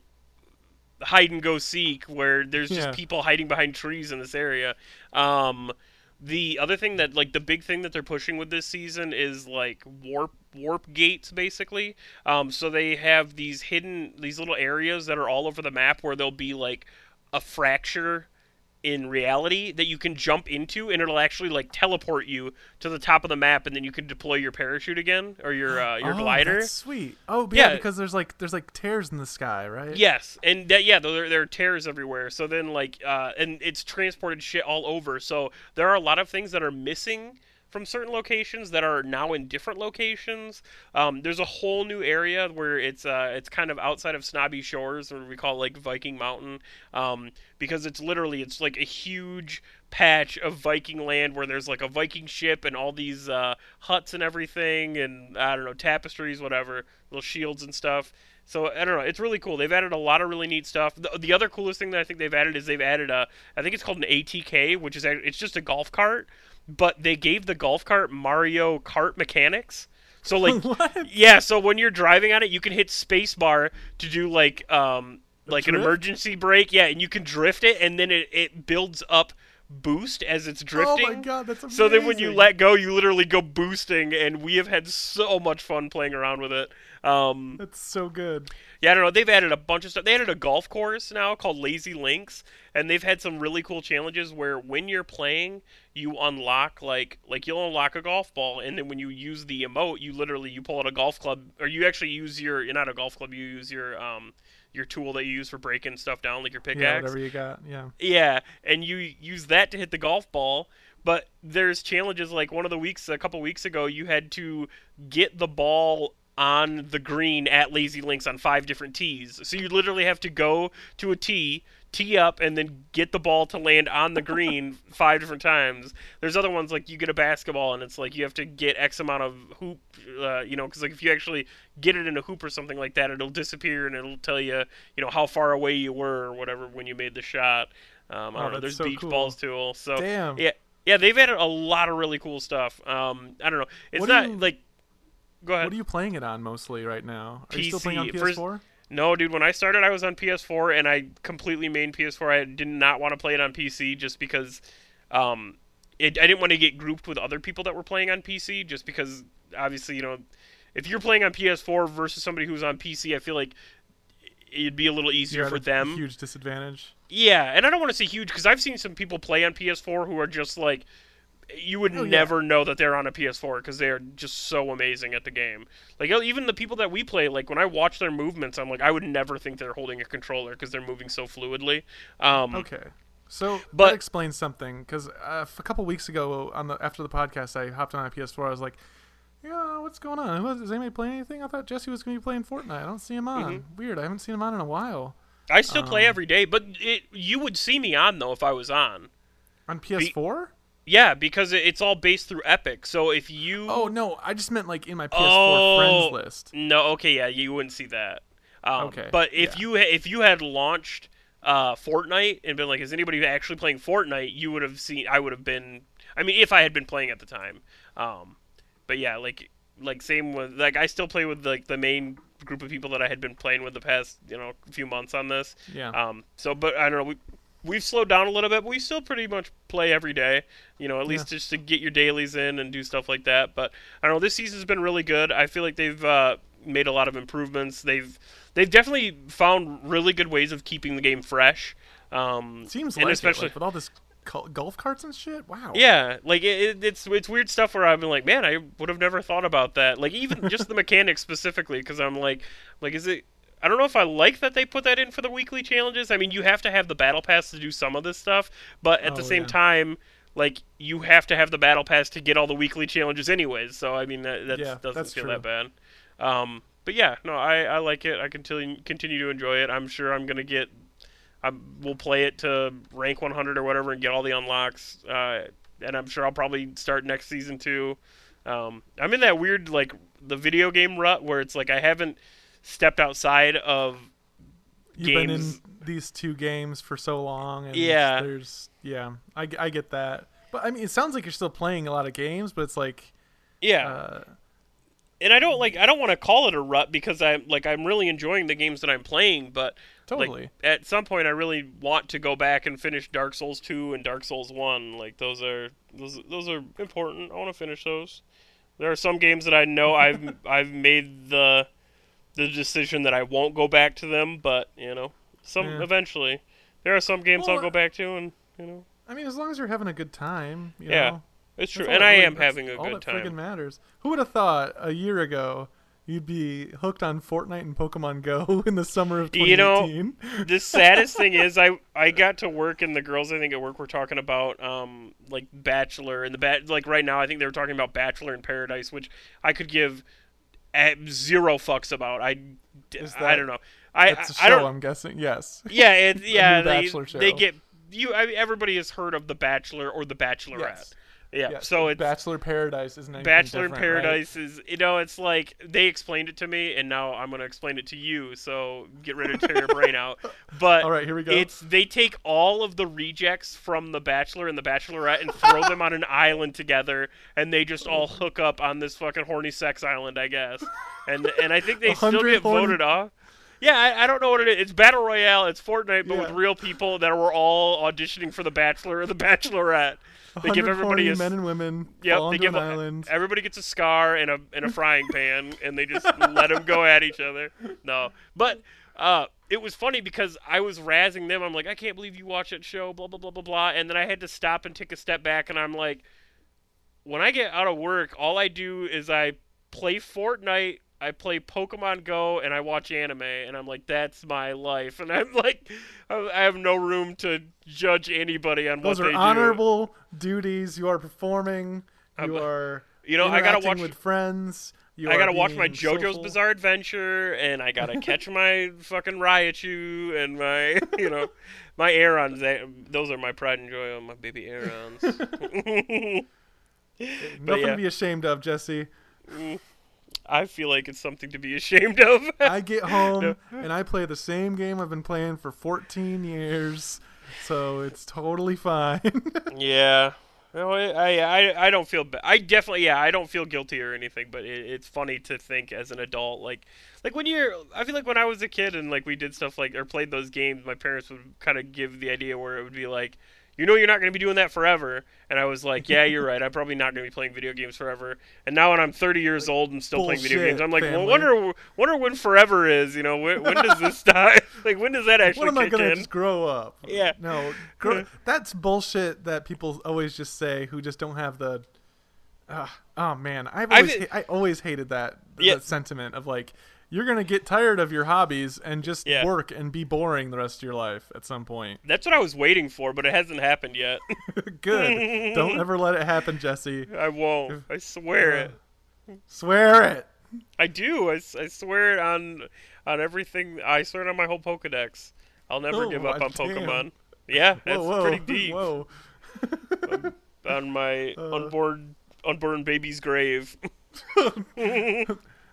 hide and go seek where there's just Yeah. people hiding behind trees in this area. Um the other thing that like the big thing that they're pushing with this season is like warp warp gates basically. Um so they have these hidden these little areas that are all over the map where there'll be like a fracture in reality that you can jump into and it'll actually like teleport you to the top of the map and then you can deploy your parachute again or your uh, your oh, glider That's sweet. Oh, yeah, Yeah. because there's like there's like tears in the sky, right? Yes, and that yeah, there there are tears everywhere. So then like uh, and it's transported shit all over. So there are a lot of things that are missing from certain locations that are now in different locations. Um, there's a whole new area where it's uh, it's kind of outside of Snobby Shores, or we call it like Viking Mountain, um, because it's literally it's like a huge patch of Viking land where there's like a Viking ship and all these uh, huts and everything, and I don't know tapestries, whatever, little shields and stuff. So I don't know. It's really cool. They've added a lot of really neat stuff. The, the other coolest thing that I think they've added is they've added a I think it's called an ATK, which is it's just a golf cart, but they gave the golf cart Mario Kart mechanics. So like yeah, so when you're driving on it, you can hit spacebar to do like um like an emergency brake. Yeah, and you can drift it, and then it, it builds up boost as it's drifting. Oh my god, that's amazing. So then when you let go, you literally go boosting, and we have had so much fun playing around with it. Um, That's so good. yeah, I don't know. They've added a bunch of stuff. They added a golf course now called Lazy Links, and they've had some really cool challenges where when you're playing, you unlock like like you'll unlock a golf ball, and then when you use the emote, you literally you pull out a golf club, or you actually use your you're not a golf club, you use your um your tool that you use for breaking stuff down, like your pickaxe. Yeah, whatever you got. Yeah. Yeah, and you use that to hit the golf ball. But there's challenges like one of the weeks, a couple weeks ago, you had to get the ball on the green at Lazy Links on five different tees. So you literally have to go to a tee, tee up, and then get the ball to land on the green five different times. There's other ones like you get a basketball and it's like you have to get X amount of hoop, uh, you know, because like if you actually get it in a hoop or something like that, it'll disappear and it'll tell you, you know, how far away you were or whatever when you made the shot. Um, I Oh, don't know. There's so beach cool. balls too. So Damn. yeah, yeah, they've added a lot of really cool stuff. Um, I don't know. It's What not you- like. Go ahead. What are you playing it on mostly right now? Are you still playing on PC. PS4? No, dude. When I started, I was on PS4, and I completely main PS4. I did not want to play it on PC just because, um, it, I didn't want to get grouped with other people that were playing on PC. Just because, obviously, you know, if you're playing on PS4 versus somebody who's on PC, I feel like it'd be a little easier for a them. Huge disadvantage. Yeah, and I don't want to say huge because I've seen some people play on PS4 who are just like you would Oh, yeah. never know that they're on a PS4 because they are just so amazing at the game. Like uh, even the people that we play, like when I watch their movements, I'm like I would never think they're holding a controller because they're moving so fluidly. Um, Okay. So But- that explains something because uh, a couple weeks ago on the after the podcast, I hopped on my PS4. I was like, "Yeah, what's going on? Who- Is anybody playing anything? I thought Jesse was going to be playing Fortnite. I don't see him on. Mm-hmm. Weird. I haven't seen him on in a while I still play Um, every day, but it, you would see me on though if I was on. on PS4. Yeah, because it's all based through Epic. So if you Oh no, I just meant like in my PS4 Oh. friends list. No, okay, yeah, you wouldn't see that. Um, Okay, But if yeah. you if you had launched uh, Fortnite and been like, is anybody actually playing Fortnite? You would have seen. I would have been. I mean, if I had been playing at the time. Um, but yeah, like like same with like I still play with like the main group of people that I had been playing with the past you know few months on this. Yeah. Um. So, but I don't know. We we've slowed down a little bit, but we still pretty much play every day. You know, at least just to get your dailies in and do stuff like that. But I don't know. This season's been really good. I feel like they've uh, made a lot of improvements. They've they've definitely found really good ways of keeping the game fresh. Um, Seems and like especially it, like, with all this golf carts and shit. Wow. yeah, like it, it's it's weird stuff where I've been like, man, I would have never thought about that. Like even just the mechanics specifically, because I'm like, like is it? I don't know if I like that they put that in for the weekly challenges. I mean, you have to have the battle pass to do some of this stuff, but at the Oh, same yeah. time, like you have to have the battle pass to get all the weekly challenges anyways. So I mean, that, that Yeah, doesn't that's feel true. that bad. Um, but yeah, no, I, I like it. I continue continue to enjoy it. I'm sure I'm gonna get. I will play it to rank 100 or whatever and get all the unlocks. Uh, and I'm sure I'll probably start next season too. Um, I'm in that weird like the video game rut where it's like I haven't stepped outside of You've been in these two games for so long, and Yeah. there's yeah, I, I get that. But I mean, it sounds like you're still playing a lot of games, but it's like, yeah. uh, and I don't like I don't want to call it a rut because I'm like I'm really enjoying the games that I'm playing, but totally. like at some point I really want to go back and finish Dark Souls 2 and Dark Souls 1. Like those are those those are important. I want to finish those. There are some games that I know I've I've made the the decision that I won't go back to them, but you know, some Yeah. eventually. There are some games Well, I'll go back to and you know, I mean, as long as you're having a good time, you Yeah, know, it's true. And I really- am having a good time. all that matters. Who would have thought a year ago you'd be hooked on Fortnite and Pokemon Go in the summer of You know, 2018? the saddest thing is I I got to work and the girls I think at work were talking about um like Bachelor and the bat like right now I think they were talking about Bachelor in Paradise which I could give zero fucks about I Is I don't know I That's a I, I show, don't I'm guessing. Yes. yeah it, yeah they, Bachelor show. they get you I everybody has heard of the Bachelor or the Bachelorette Yes. Yeah Yes. so it's Bachelor Paradise isn't Bachelor different, right? Paradise is, you know, it's like they explained it to me, and now I'm gonna explain it to you. So get ready to tear your brain out. But All right, here we go. it's they take all of the rejects from the Bachelor and the Bachelorette and throw them on an island together, and they just all hook up on this fucking horny sex island, I guess. And and I think they still get horny- voted off. Yeah, I, I don't know what it is. It's battle royale. It's Fortnite, but with real people that were all auditioning for the Bachelor or the Bachelorette. They give everybody a men and women Yep, fall they give an everybody gets a scar and a and a frying pan, and they just let them go at each other. No, but uh, it was funny because I was razzing them. I'm like, I can't believe you watch that show, blah blah blah blah blah, and then I had to stop and take a step back, and I'm like, when I get out of work, all I do is I play Fortnite. I play Pokemon Go and I watch anime, and I'm like, that's my life. And I'm like, I have no room to judge anybody on Those what are they do. honorable duties. You are performing. You I'm- are. You know, I gotta watch with friends. You I gotta watch my JoJo's social. Bizarre Adventure, and I gotta catch my fucking Raichu and my, you know, my Arons. They- Those are my pride and joy on my baby Arons. Nothing yeah. to be ashamed of, Jesse. Mm. I feel like it's something to be ashamed of. I get home and I play the same game I've been playing for 14 years, so it's totally fine. yeah. No, I, I, I- I don't feel bad. I definitely, yeah, I don't feel guilty or anything. But it, it's funny to think as an adult, like, like when you're. I feel like when I was a kid and like we did stuff like or played those games, my parents would kind of give the idea where it would be like, you know, you're not going to be doing that forever. And I was like, yeah, you're right. I'm probably not going to be playing video games forever. And now when I'm 30 years old and still playing video games, I'm like, well, wonder, wonder when forever is. You know, when, when does this die? like, when does that actually what am I gonna just grow up? Yeah. No, grow, that's bullshit that people always just say who just don't have the. Uh, oh man, I've I've- always ha- I always hated that, Yeah. that sentiment of like you're gonna get tired of your hobbies and just Yeah. work and be boring the rest of your life at some point. That's what I was waiting for, but it hasn't happened yet. Good. don't ever let it happen, Jesse. I won't. I swear it. Swear it. I do. I swear it on on everything. I swear it on my whole Pokedex. I'll never Oh, give up uh, on damn. Pokemon. Yeah, that's whoa, whoa, pretty deep. Whoa. on my Uh. unborn unborn baby's grave.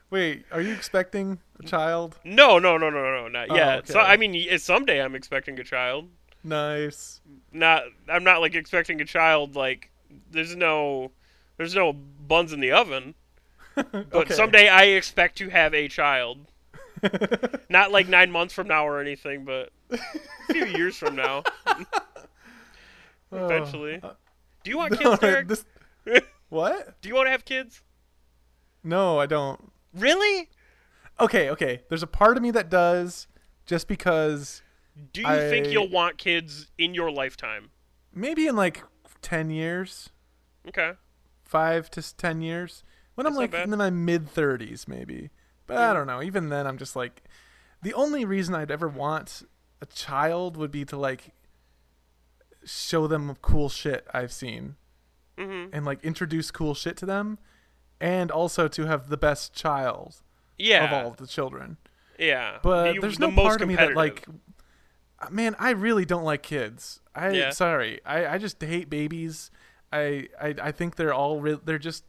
Wait, are you expecting a child? No, no, no, no, no, not Oh, yet. So. I mean, someday I'm expecting a child. Nice. Not, I'm not like expecting a child. Like, there's no, there's no buns in the oven. But Okay. someday I expect to have a child. Not like nine months from now or anything, but a few years from now. Eventually. Oh, uh, Do you want kids, Derek? this- what? Do you want to have kids? No, I don't. Really? Okay, okay. There's a part of me that does, just because Do you think you'll want kids in your lifetime? maybe in like ten years, Okay. five to ten years, when I'm like in my mid thirties, maybe. But I don't know. Even then, I'm just like, the only reason I'd ever want a child would be to like show them cool shit I've seen Mm-hmm. and like introduce cool shit to them, and also to have the best child Yeah. of all of the children. Yeah. But The- there's no most part of me that like man, I really don't like kids. I Yeah. sorry. I, I just hate babies. I I, I think they're all re- they're just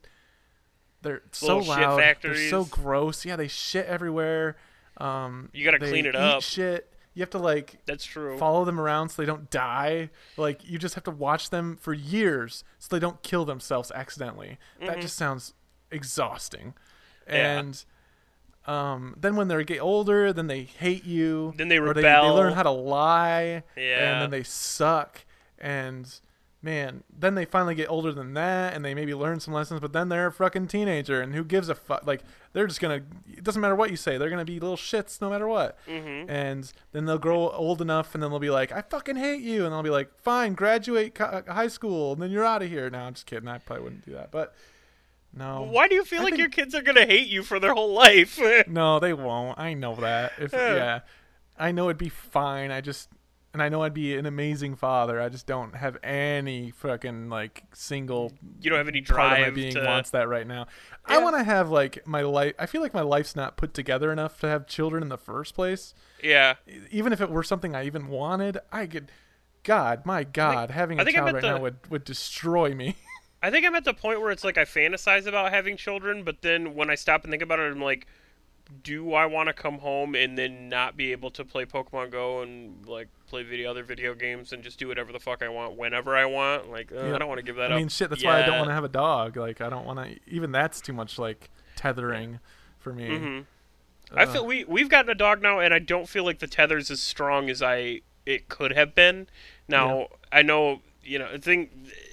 they're so Little shit loud. They're so gross. Yeah, they shit everywhere. Um You gotta clean it up. Shit. You have to like That's true. follow them around so they don't die. Like you just have to watch them for years so they don't kill themselves accidentally. That just sounds exhausting. Yeah. And um, then when they get older, then they hate you. Then they or they, rebel. learn how to lie. And then they suck. And man, then they finally get older than that, and they maybe learn some lessons. But then they're a fucking teenager, and who gives a fuck? Like they're just gonna. It doesn't matter what you say. They're gonna be little shits no matter what. Mm-hmm. And then they'll grow old enough, and then they'll be like, "I fucking hate you," and they'll be like, "Fine, graduate co- high school, and then you're out of here." Now I'm just kidding. I probably wouldn't do that, but no. Why do you feel I like think- your kids are gonna hate you for their whole life? No, they won't. I know that. If Yeah. yeah, I know it'd be fine. I just and I know I'd be an amazing father. I just don't have any fucking like single you don't have any part of my being to. wants that right now. I want to have like my life. I feel like my life's not put together enough to have children in the first place. Yeah. Even if it were something I even wanted, I could. God, my God, having I a think I'm child right the- now would would destroy me. I think I'm at the point where it's like I fantasize about having children, but then when I stop and think about it, I'm like, do I want to come home and then not be able to play Pokemon Go and like play video other video games and just do whatever the fuck I want whenever I want? Like, uh, Yeah. I don't want to give that I up. I mean, shit. That's why I don't want to have a dog. Like, I don't want to. Even that's too much like tethering for me. Mhm. I feel we we've gotten a dog now, and I don't feel like the tether's as strong as I it could have been. Now I know you know I think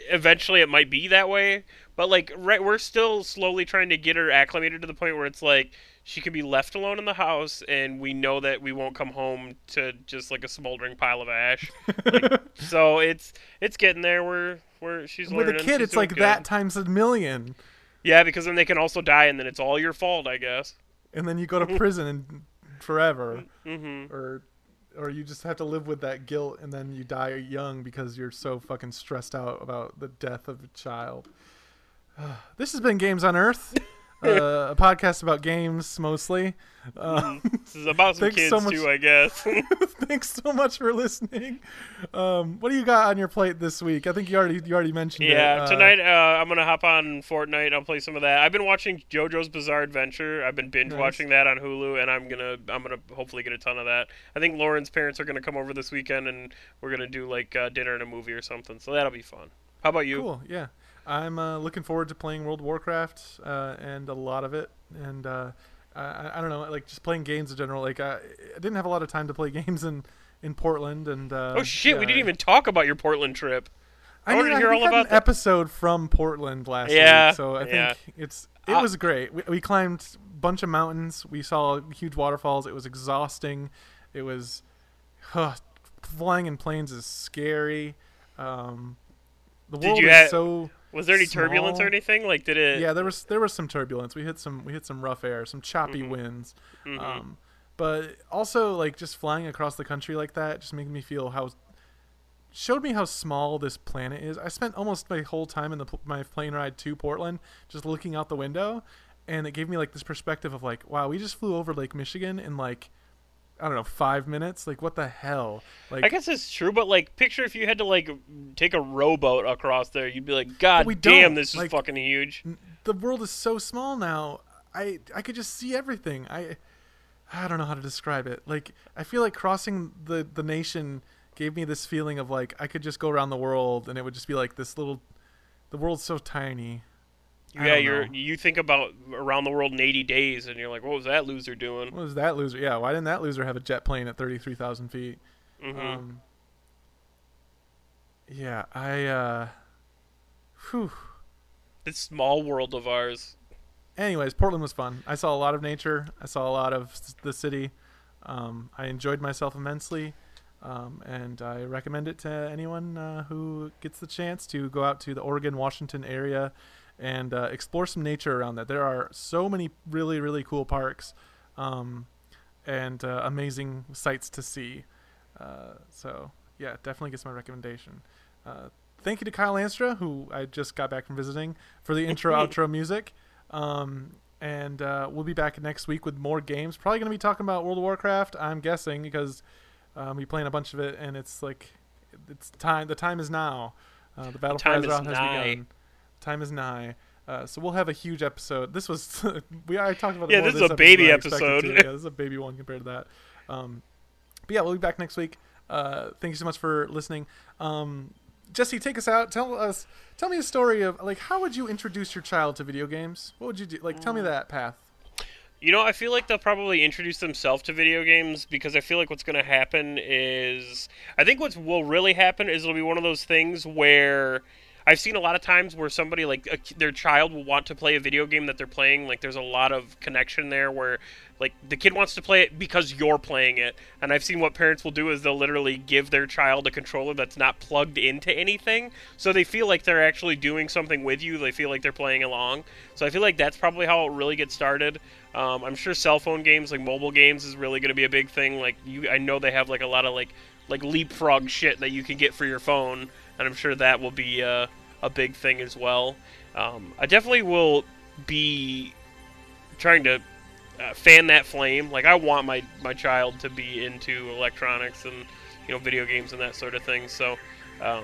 eventually it might be that way, but like right, we're still slowly trying to get her acclimated to the point where it's like she can be left alone in the house, and we know that we won't come home to just like a smoldering pile of ash. Like, so it's it's getting there. We're we're she's With a kid, it's like good. that times a million, Yeah, because then they can also die, and then it's all your fault, I guess. and then you go to prison and forever, Mm-hmm. or or you just have to live with that guilt, and then you die young because you're so fucking stressed out about the death of a child. this has been Games on Earth, uh, a podcast about games mostly. Uh, This is about some kids so much- too, I guess. thanks so much for listening. Um, what do you got on your plate this week? I think you already you already mentioned it. yeah, Uh, tonight uh, I'm gonna hop on Fortnite. I'll play some of that. I've been watching JoJo's Bizarre Adventure. I've been binge Nice. watching that on Hulu, and I'm gonna I'm gonna hopefully get a ton of that. I think Lauren's parents are gonna come over this weekend, and we're gonna do like uh, dinner and a movie or something. So that'll be fun. How about you? Cool. Yeah, I'm uh, looking forward to playing World of Warcraft uh, and a lot of it. And uh, I, I don't know, like just playing games in general. Like I, I didn't have a lot of time to play games in in Portland. And uh, Oh shit, we didn't even talk about your Portland trip. I I, wanted mean, to hear all about an that. episode from Portland last Yeah, week, so I think yeah. it's it Uh, was great. We, we climbed a bunch of mountains. We saw huge waterfalls. It was exhausting. It was huh, flying in planes is scary. Um, the world is ha- so Was there any turbulence or anything? Like, did it? yeah. There was there was some turbulence. We hit some we hit some rough air, some choppy Mhm. winds. Mhm. Um, but also like just flying across the country like that just made me feel how showed me how small this planet is. I spent almost my whole time in the my plane ride to Portland just looking out the window, and it gave me like this perspective of like, wow, we just flew over Lake Michigan and like I don't know five minutes. Like what the hell? Like I guess it's true, but like, picture if you had to like take a rowboat across there, you'd be like, God we damn, don't. this is Like- fucking huge. the world is so small now. I I could just see everything. I I don't know how to describe it. Like I feel like crossing the the nation gave me this feeling of like I could just go around the world and it would just be like this little. The world's so tiny. Yeah, you're know. you think about around the world in 80 days, and you're like, what was that loser doing? What was that loser? Yeah, why didn't that loser have a jet plane at thirty three thousand feet? hmm Um, yeah, I. uh Whew. this small world of ours. anyways, Portland was fun. I saw a lot of nature. I saw a lot of the city. Um, I enjoyed myself immensely, um, and I recommend it to anyone uh, who gets the chance to go out to the Oregon, Washington area and uh, explore some nature around that. There are so many really, really cool parks um, and uh, amazing sights to see. Uh, so, yeah, definitely gets my recommendation. Uh, thank you to Kyle Landstra, who I just got back from visiting, for the intro outro music. Um, and uh, we'll be back next week with more games. Probably going to be talking about World of Warcraft, I'm guessing, because um, we playing a bunch of it, and it's like it's time. The time is now. Uh, the battle for time is nigh. Begun. Time is nigh. Uh, so we'll have a huge episode. This was we already talked about. Yeah, more this of is a baby than I expected episode. Yeah, this is a baby one compared to that. Um, but yeah, we'll be back next week. Uh, thank you so much for listening. Um, Jesse, take us out. Tell us, tell me a story of like how would you introduce your child to video games? What would you do? Like, tell Mm. me that path. You know, I feel like they'll probably introduce themselves to video games because I feel like what's going to happen is I think what will really happen is it'll be one of those things where I've seen a lot of times where somebody like a, their child will want to play a video game that they're playing like there's a lot of connection there where like the kid wants to play it because you're playing it. And I've seen what parents will do is they'll literally give their child a controller that's not plugged into anything. So they feel like they're actually doing something with you. They feel like they're playing along. So I feel like that's probably how it really gets started. Um, I'm sure cell phone games like mobile games is really going to be a big thing. Like you I know they have like a lot of like like leapfrog shit that you can get for your phone and I'm sure that will be uh, a big thing as well um, I definitely will be trying to uh, fan that flame. Like I want my my child to be into electronics and you know video games and that sort of thing. So, um,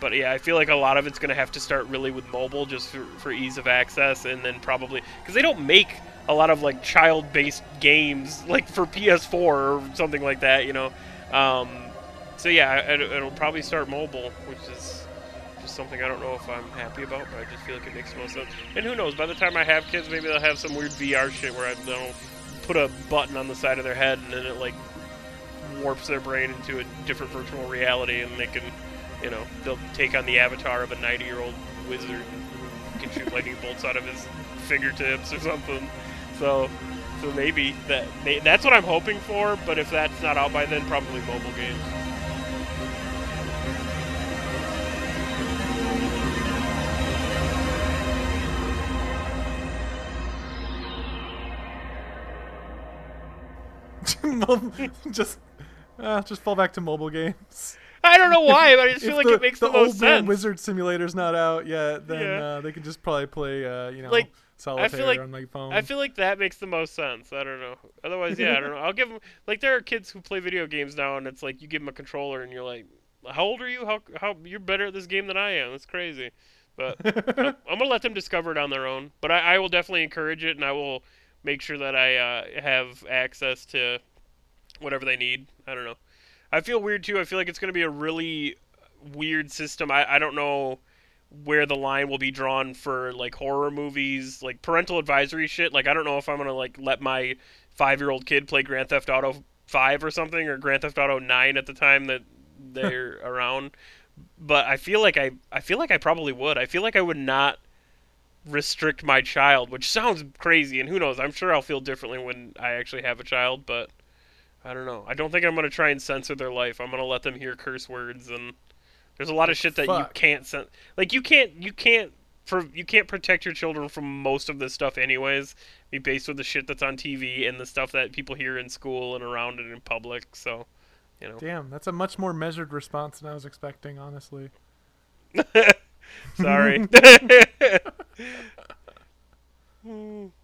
but yeah, I feel like a lot of it's going to have to start really with mobile, just for, for ease of access, and then probably because they don't make a lot of like child-based games like for PS4 or something like that. You know, um, so yeah, it, it'll probably start mobile, which is just something I don't know if I'm happy about, but I just feel like it makes the most sense. And who knows? By the time I have kids, maybe they'll have some weird VR shit where I don't put a button on the side of their head and then it like warps their brain into a different virtual reality, and they can, you know, they'll take on the avatar of a 90-year-old wizard who can shoot lightning bolts out of his fingertips or something. So. So maybe that that's what I'm hoping for, but if that's not out by then, probably mobile games. just, uh, just fall back to mobile games. I don't know why, but I just feel like it makes the, the most old sense. Wizard Simulator's not out yet, then Yeah. uh, they can just probably play, uh, you know, Like, solitaire like- on my phone. I feel like that makes the most sense. I don't know. Otherwise, yeah, I don't know. I'll give them like there are kids who play video games now, and it's like you give them a controller, and you're like, "How old are you? How how you're better at this game than I am? That's crazy." But I'm gonna let them discover it on their own. But I, I will definitely encourage it, and I will make sure that I uh, have access to whatever they need. I don't know. I feel weird too. I feel like it's gonna be a really weird system. I, I don't know where the line will be drawn for like horror movies, like parental advisory shit. Like I don't know if I'm gonna like let my five year old kid play Grand Theft Auto five or something or Grand Theft Auto nine at the time that they're around. But I feel like I I feel like I probably would. I feel like I would not restrict my child, which sounds crazy and who knows, I'm sure I'll feel differently when I actually have a child, but I don't know. I don't think I'm gonna try and censor their life. I'm gonna let them hear curse words and there's a lot of shit that you can't cen- like you can't you can't for you can't protect your children from most of this stuff anyways. Be based with the shit that's on TV and the stuff that people hear in school and around and in public. So, you know, Damn, that's a much more measured response than I was expecting, honestly. sorry.